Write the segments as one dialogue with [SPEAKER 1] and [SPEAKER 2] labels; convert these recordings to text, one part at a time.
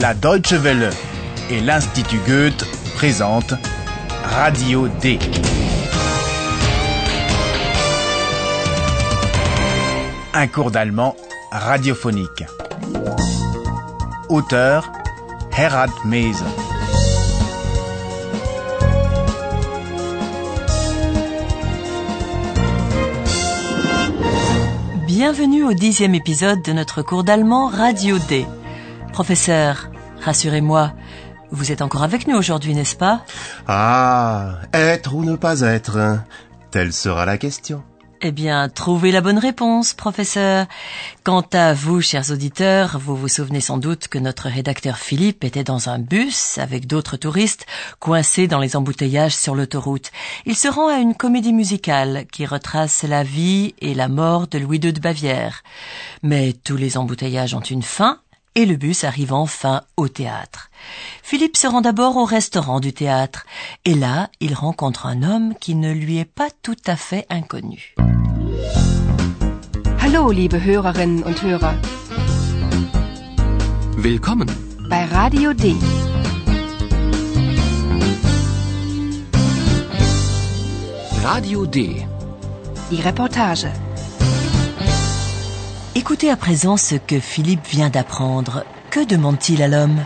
[SPEAKER 1] La Deutsche Welle et l'Institut Goethe présentent Radio D. Un cours d'allemand radiophonique. Auteur Herald Mese.
[SPEAKER 2] Bienvenue au dixième épisode de notre cours d'allemand Radio D. Professeur, rassurez-moi, vous êtes encore avec nous aujourd'hui, n'est-ce pas?
[SPEAKER 3] Ah, être ou ne pas être, hein. telle sera la question.
[SPEAKER 2] Eh bien, trouvez la bonne réponse, professeur. Quant à vous, chers auditeurs, vous vous souvenez sans doute que notre rédacteur Philippe était dans un bus avec d'autres touristes coincés dans les embouteillages sur l'autoroute. Il se rend à une comédie musicale qui retrace la vie et la mort de Louis II de Bavière. Mais tous les embouteillages ont une fin et le bus arrive enfin au théâtre. Philippe se rend d'abord au restaurant du théâtre, et là, il rencontre un homme qui ne lui est pas tout à fait inconnu.
[SPEAKER 4] Hallo, liebe Hörerinnen und Hörer,
[SPEAKER 5] Willkommen.
[SPEAKER 4] bei Radio D.
[SPEAKER 5] Radio D.
[SPEAKER 4] Die Reportage.
[SPEAKER 2] Écoutez à présent ce que Philippe vient d'apprendre. Que demande-t-il à l'homme?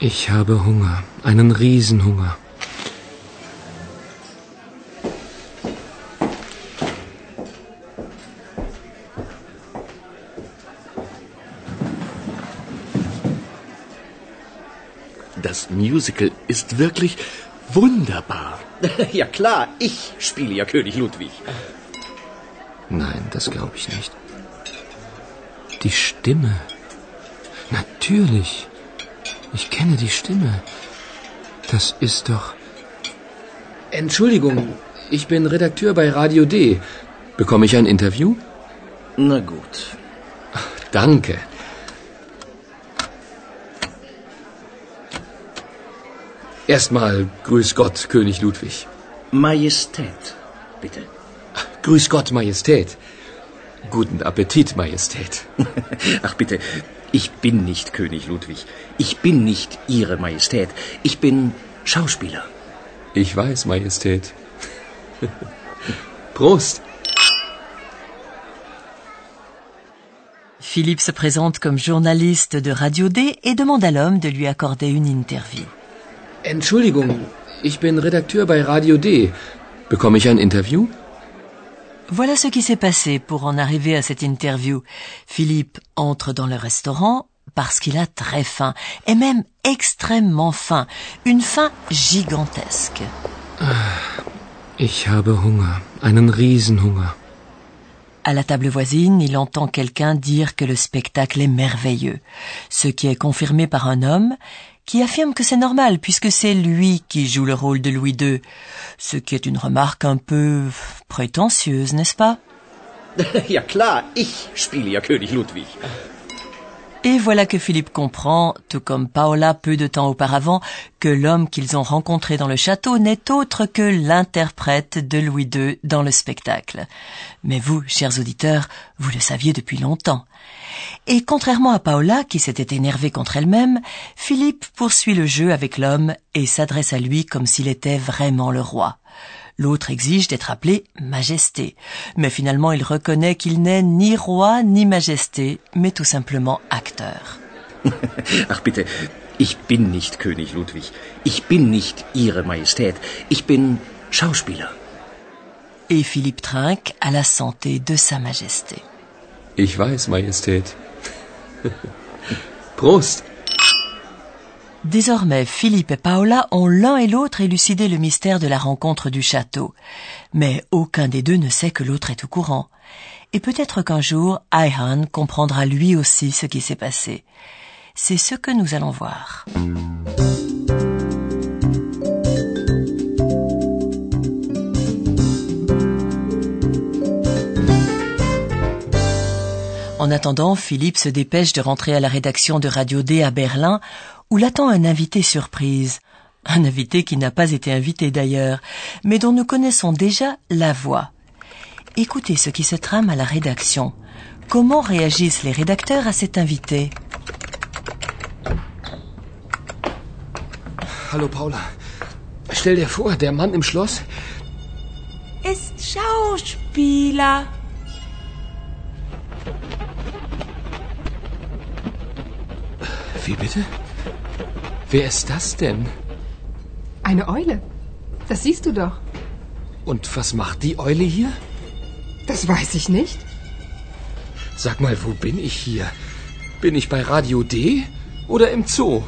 [SPEAKER 5] Ich habe Hunger. Einen Riesenhunger.
[SPEAKER 6] Das Musical ist wirklich wunderbar.
[SPEAKER 7] Ja klar, ich spiele ja König Ludwig.
[SPEAKER 5] Nein, das glaube ich nicht. Die Stimme. Natürlich. Ich kenne die Stimme. Das ist doch. Entschuldigung, ich bin Redakteur bei Radio D. Bekomme ich ein Interview?
[SPEAKER 7] Na gut.
[SPEAKER 5] Danke. Erstmal Grüß Gott, König Ludwig.
[SPEAKER 7] Majestät, bitte.
[SPEAKER 5] Grüß Gott, Majestät. Guten Appetit, Majestät.
[SPEAKER 7] Ach bitte, ich bin nicht König Ludwig. Ich bin nicht Ihre Majestät. Ich bin Schauspieler.
[SPEAKER 5] Ich weiß, Majestät. Prost.
[SPEAKER 2] Philippe se présente comme journaliste de Radio D et demande à l'homme de lui accorder une interview.
[SPEAKER 5] Entschuldigung, ich bin Redakteur bei Radio D. Bekomme ich ein Interview?
[SPEAKER 2] Voilà ce qui s'est passé pour en arriver à cette interview. Philippe entre dans le restaurant parce qu'il a très faim, et même extrêmement faim, une faim gigantesque.
[SPEAKER 5] Ich habe Hunger. Einen Riesenhunger.
[SPEAKER 2] À la table voisine, il entend quelqu'un dire que le spectacle est merveilleux, ce qui est confirmé par un homme qui affirme que c'est normal puisque c'est lui qui joue le rôle de Louis II, ce qui est une remarque un peu prétentieuse, n'est-ce pas?
[SPEAKER 7] Ja klar, ich spiele ja König Ludwig.
[SPEAKER 2] Et voilà que Philippe comprend, tout comme Paola peu de temps auparavant, que l'homme qu'ils ont rencontré dans le château n'est autre que l'interprète de Louis II dans le spectacle. Mais vous, chers auditeurs, vous le saviez depuis longtemps. Et contrairement à Paola, qui s'était énervée contre elle-même, Philippe poursuit le jeu avec l'homme et s'adresse à lui comme s'il était vraiment le roi. L'autre exige d'être appelé Majesté, mais finalement il reconnaît qu'il n'est ni roi ni majesté, mais tout simplement acteur.
[SPEAKER 7] Ach bitte, ich bin nicht König Ludwig. Ich bin nicht Ihre Majestät. Ich bin Schauspieler.
[SPEAKER 2] Et Philippe trinque à la santé de Sa Majesté.
[SPEAKER 5] Ich weiß, Majestät. Prost.
[SPEAKER 2] Désormais, Philippe et Paola ont l'un et l'autre élucidé le mystère de la rencontre du château. Mais aucun des deux ne sait que l'autre est au courant. Et peut-être qu'un jour, Ayhan comprendra lui aussi ce qui s'est passé. C'est ce que nous allons voir. En attendant, Philippe se dépêche de rentrer à la rédaction de Radio D à Berlin, où l'attend un invité surprise. Un invité qui n'a pas été invité d'ailleurs, mais dont nous connaissons déjà la voix. Écoutez ce qui se trame à la rédaction. Comment réagissent les rédacteurs à cet invité?
[SPEAKER 5] Hallo Paula. Stell dir vor, der Mann im Schloss.
[SPEAKER 8] Ist Schauspieler.
[SPEAKER 5] Wie bitte? Wer ist das denn?
[SPEAKER 4] Eine Eule. Das siehst du doch.
[SPEAKER 5] Und was macht die Eule hier?
[SPEAKER 4] Das weiß ich nicht.
[SPEAKER 5] Sag mal, wo bin ich hier? Bin ich bei Radio D oder im Zoo?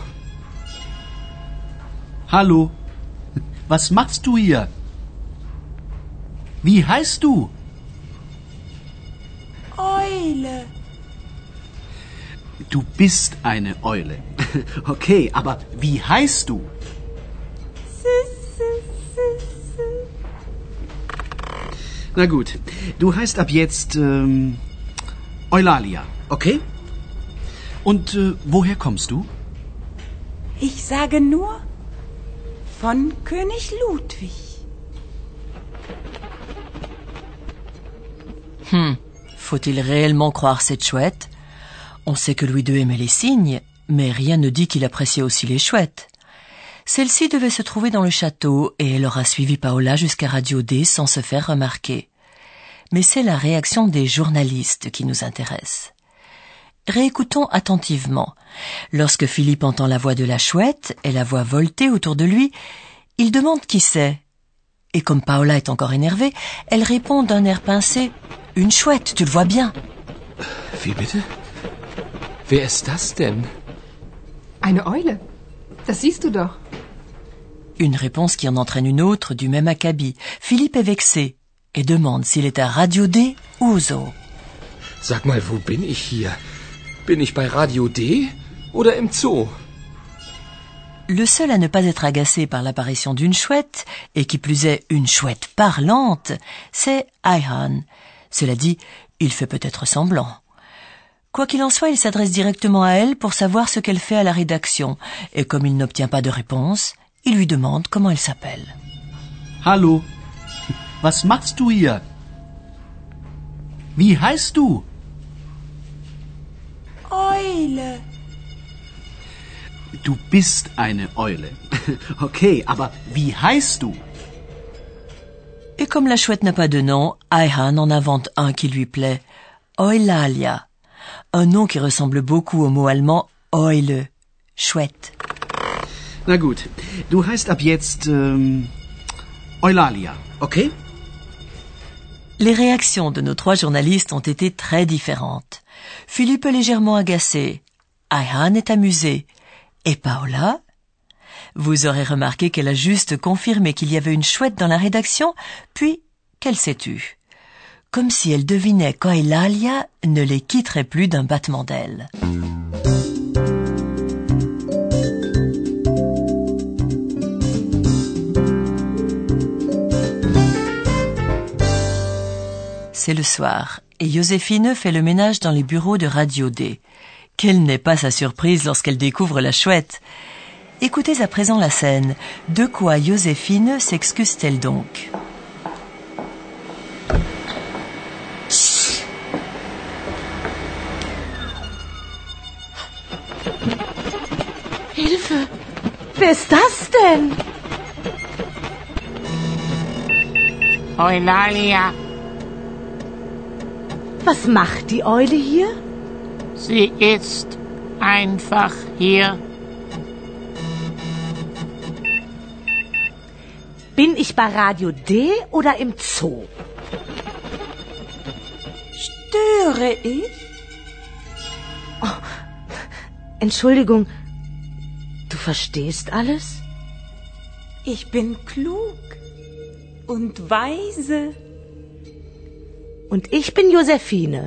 [SPEAKER 9] Hallo. Was machst du hier? Wie heißt du?
[SPEAKER 8] Eule.
[SPEAKER 9] Du bist eine Eule. Okay, aber wie heißt du? Na gut, du heißt ab jetzt ähm, Eulalia, okay? Und äh, woher kommst du?
[SPEAKER 8] Ich sage nur von König Ludwig.
[SPEAKER 2] Hmm. Faut-il réellement croire cette chouette On sait que Louis II aimait les cygnes, mais rien ne dit qu'il appréciait aussi les chouettes. Celle-ci devait se trouver dans le château et elle aura suivi Paola jusqu'à Radio D sans se faire remarquer. Mais c'est la réaction des journalistes qui nous intéresse. Réécoutons attentivement. Lorsque Philippe entend la voix de la chouette et la voix volter autour de lui, il demande qui c'est. Et comme Paola est encore énervée, elle répond d'un air pincé Une chouette, tu le vois bien.
[SPEAKER 5] Wie bitte? Wer ist das denn?
[SPEAKER 4] Eine Eule? Das siehst du doch.
[SPEAKER 2] Une réponse qui en entraîne une autre du même acabit. Philippe est vexé et demande s'il est à Radio D ou au zoo.
[SPEAKER 5] Sag mal, wo bin ich hier? Bin ich bei Radio D oder im Zoo?
[SPEAKER 2] Le seul à ne pas être agacé par l'apparition d'une chouette, et qui plus est une chouette parlante, c'est Ayhan. Cela dit, il fait peut-être semblant. Quoi qu'il en soit, il s'adresse directement à elle pour savoir ce qu'elle fait à la rédaction, et comme il n'obtient pas de réponse, il lui demande comment elle s'appelle.
[SPEAKER 9] Hallo. Was machst du hier? Wie heißt du?
[SPEAKER 8] Eule.
[SPEAKER 9] Du bist eine Eule. Okay, aber wie heißt du?
[SPEAKER 2] Et comme la chouette n'a pas de nom, Ayhan en invente un qui lui plaît. Eulalia. Un nom qui ressemble beaucoup au mot allemand Eule. Chouette.
[SPEAKER 9] Na gut, du heißt ab jetzt ähm, Eulalia, okay?
[SPEAKER 2] Les réactions de nos trois journalistes ont été très différentes. Philippe est légèrement agacé. Ayhan est amusé. Et Paola? Vous aurez remarqué qu'elle a juste confirmé qu'il y avait une chouette dans la rédaction, puis qu'elle s'est tue. Comme si elle devinait qu'Eulalia ne les quitterait plus d'un battement d'ailes. C'est le soir, et Joséphine fait le ménage dans les bureaux de Radio D. Quelle n'est pas sa surprise lorsqu'elle découvre la chouette Écoutez à présent la scène. De quoi Joséphine s'excuse-t-elle donc?
[SPEAKER 8] Wer ist das denn?
[SPEAKER 10] Eulalia,
[SPEAKER 8] Was macht die Eule hier?
[SPEAKER 10] sie ist einfach hier.
[SPEAKER 8] Bin ich bei Radio D oder im Zoo? Störe ich? Oh, Entschuldigung, verstehst alles? Ich bin klug und weise. Und ich bin Josephine.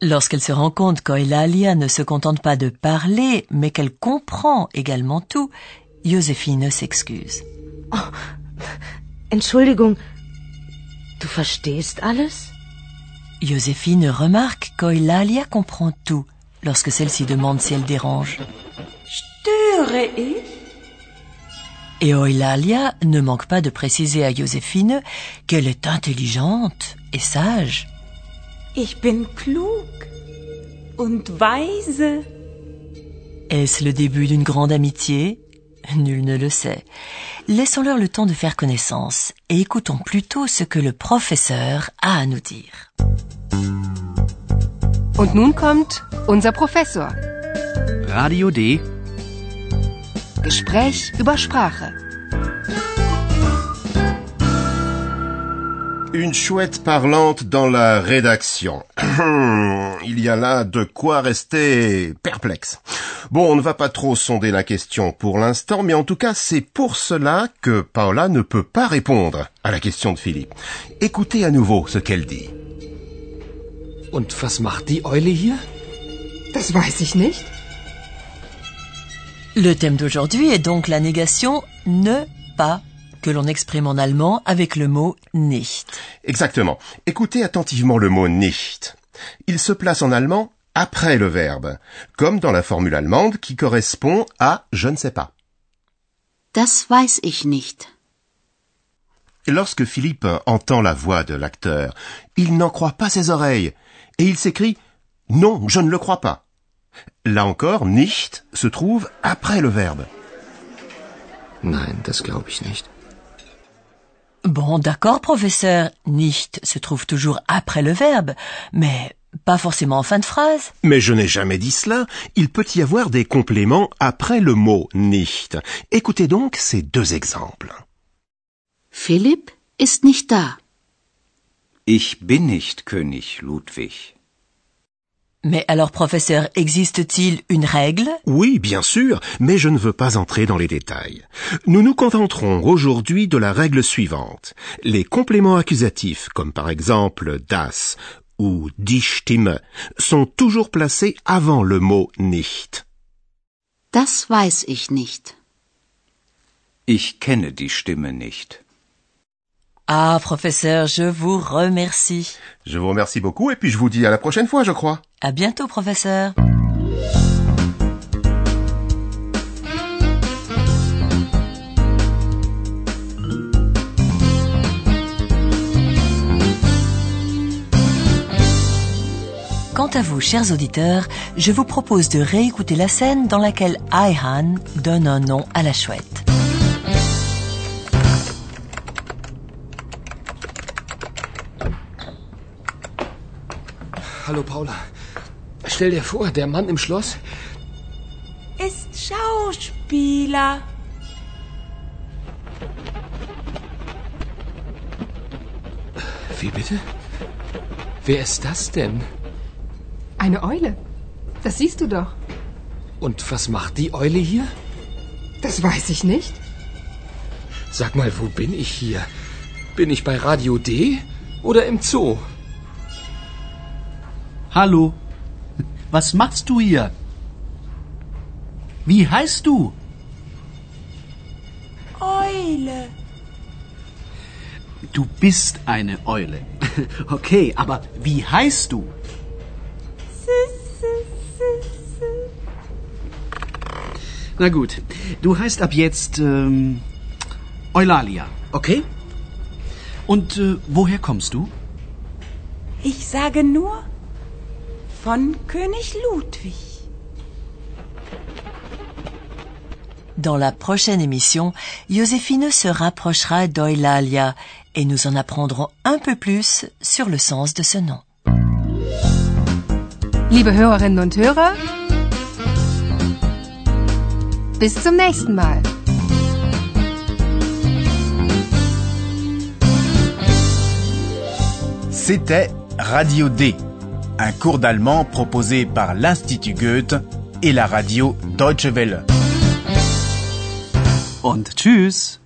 [SPEAKER 2] Lorsqu'elle se rend compte qu'Eulalia ne se contente pas de parler, mais qu'elle comprend également tout, Joséphine s'excuse.
[SPEAKER 8] Oh, Entschuldigung, du verstehst alles?
[SPEAKER 2] Joséphine remarque qu'Eulalia comprend tout lorsque celle-ci demande si elle dérange.
[SPEAKER 11] Störe ich?
[SPEAKER 2] Et Eulalia ne manque pas de préciser à Joséphine qu'elle est intelligente et sage.
[SPEAKER 11] Ich bin klug und weise.
[SPEAKER 2] Est-ce le début d'une grande amitié? Nul ne le sait. Laissons-leur le temps de faire connaissance et écoutons plutôt ce que le professeur a à nous dire.
[SPEAKER 4] Und nun kommt unser Professor.
[SPEAKER 9] Radio D.
[SPEAKER 4] Gespräch über Sprache.
[SPEAKER 3] Une chouette parlante dans la rédaction. Il y a là de quoi rester perplexe. Bon, on ne va pas trop sonder la question pour l'instant, mais en tout cas, c'est pour cela que Paola ne peut pas répondre à la question de Philippe. Écoutez à nouveau ce qu'elle dit.
[SPEAKER 5] Und was macht die Eule hier?
[SPEAKER 4] Das weiß ich nicht.
[SPEAKER 2] Le thème d'aujourd'hui est donc la négation ne pas que l'on exprime en allemand avec le mot nicht.
[SPEAKER 3] Exactement. Écoutez attentivement le mot nicht. Il se place en allemand après le verbe, comme dans la formule allemande qui correspond à je ne sais pas.
[SPEAKER 12] Das weiß ich nicht.
[SPEAKER 3] Lorsque Philippe entend la voix de l'acteur, il n'en croit pas ses oreilles et il s'écrie Non, je ne le crois pas. Là encore, nicht se trouve après le verbe.
[SPEAKER 5] Nein, das glaube ich nicht.
[SPEAKER 2] Bon, d'accord, professeur, nicht se trouve toujours après le verbe, mais pas forcément en fin de phrase.
[SPEAKER 3] Mais je n'ai jamais dit cela. Il peut y avoir des compléments après le mot nicht. Écoutez donc ces deux exemples.
[SPEAKER 12] Philipp ist nicht da.
[SPEAKER 7] Ich bin nicht König Ludwig.
[SPEAKER 2] Mais alors, professeur, existe-t-il une règle?
[SPEAKER 3] Oui, bien sûr, mais je ne veux pas entrer dans les détails. Nous nous contenterons aujourd'hui de la règle suivante. Les compléments accusatifs, comme par exemple das ou die Stimme, sont toujours placés avant le mot nicht.
[SPEAKER 12] Das weiß ich nicht.
[SPEAKER 7] Ich kenne die Stimme nicht.
[SPEAKER 2] Ah, professeur, je vous remercie.
[SPEAKER 3] Je vous remercie beaucoup et puis je vous dis à la prochaine fois, je crois.
[SPEAKER 2] À bientôt, professeur. Quant à vous, chers auditeurs, je vous propose de réécouter la scène dans laquelle Aihan donne un nom à la chouette.
[SPEAKER 5] Hallo Paula. Stell dir vor, der Mann im Schloss.
[SPEAKER 11] Ist Schauspieler.
[SPEAKER 5] Wie bitte? Wer ist das denn?
[SPEAKER 4] Eine Eule. Das siehst du doch.
[SPEAKER 5] Und was macht die Eule hier?
[SPEAKER 4] Das weiß ich nicht.
[SPEAKER 5] Sag mal, wo bin ich hier? Bin ich bei Radio D oder im Zoo?
[SPEAKER 9] Hallo. Was machst du hier? Wie heißt du?
[SPEAKER 11] Eule.
[SPEAKER 9] Du bist eine Eule. Okay, aber wie heißt du? Na gut, du heißt ab jetzt ähm, Eulalia, okay? Und äh, woher kommst du?
[SPEAKER 11] Ich sage nur von König Ludwig.
[SPEAKER 2] Dans la prochaine émission, Joséphine se rapprochera d'Eulalia et nous en apprendrons un peu plus sur le sens de ce nom.
[SPEAKER 4] Liebe Hörerinnen und Hörer, bis zum nächsten Mal.
[SPEAKER 1] C'était Radio D, un cours d'allemand proposé par l'Institut Goethe et la radio Deutsche Welle.
[SPEAKER 9] Und tschüss.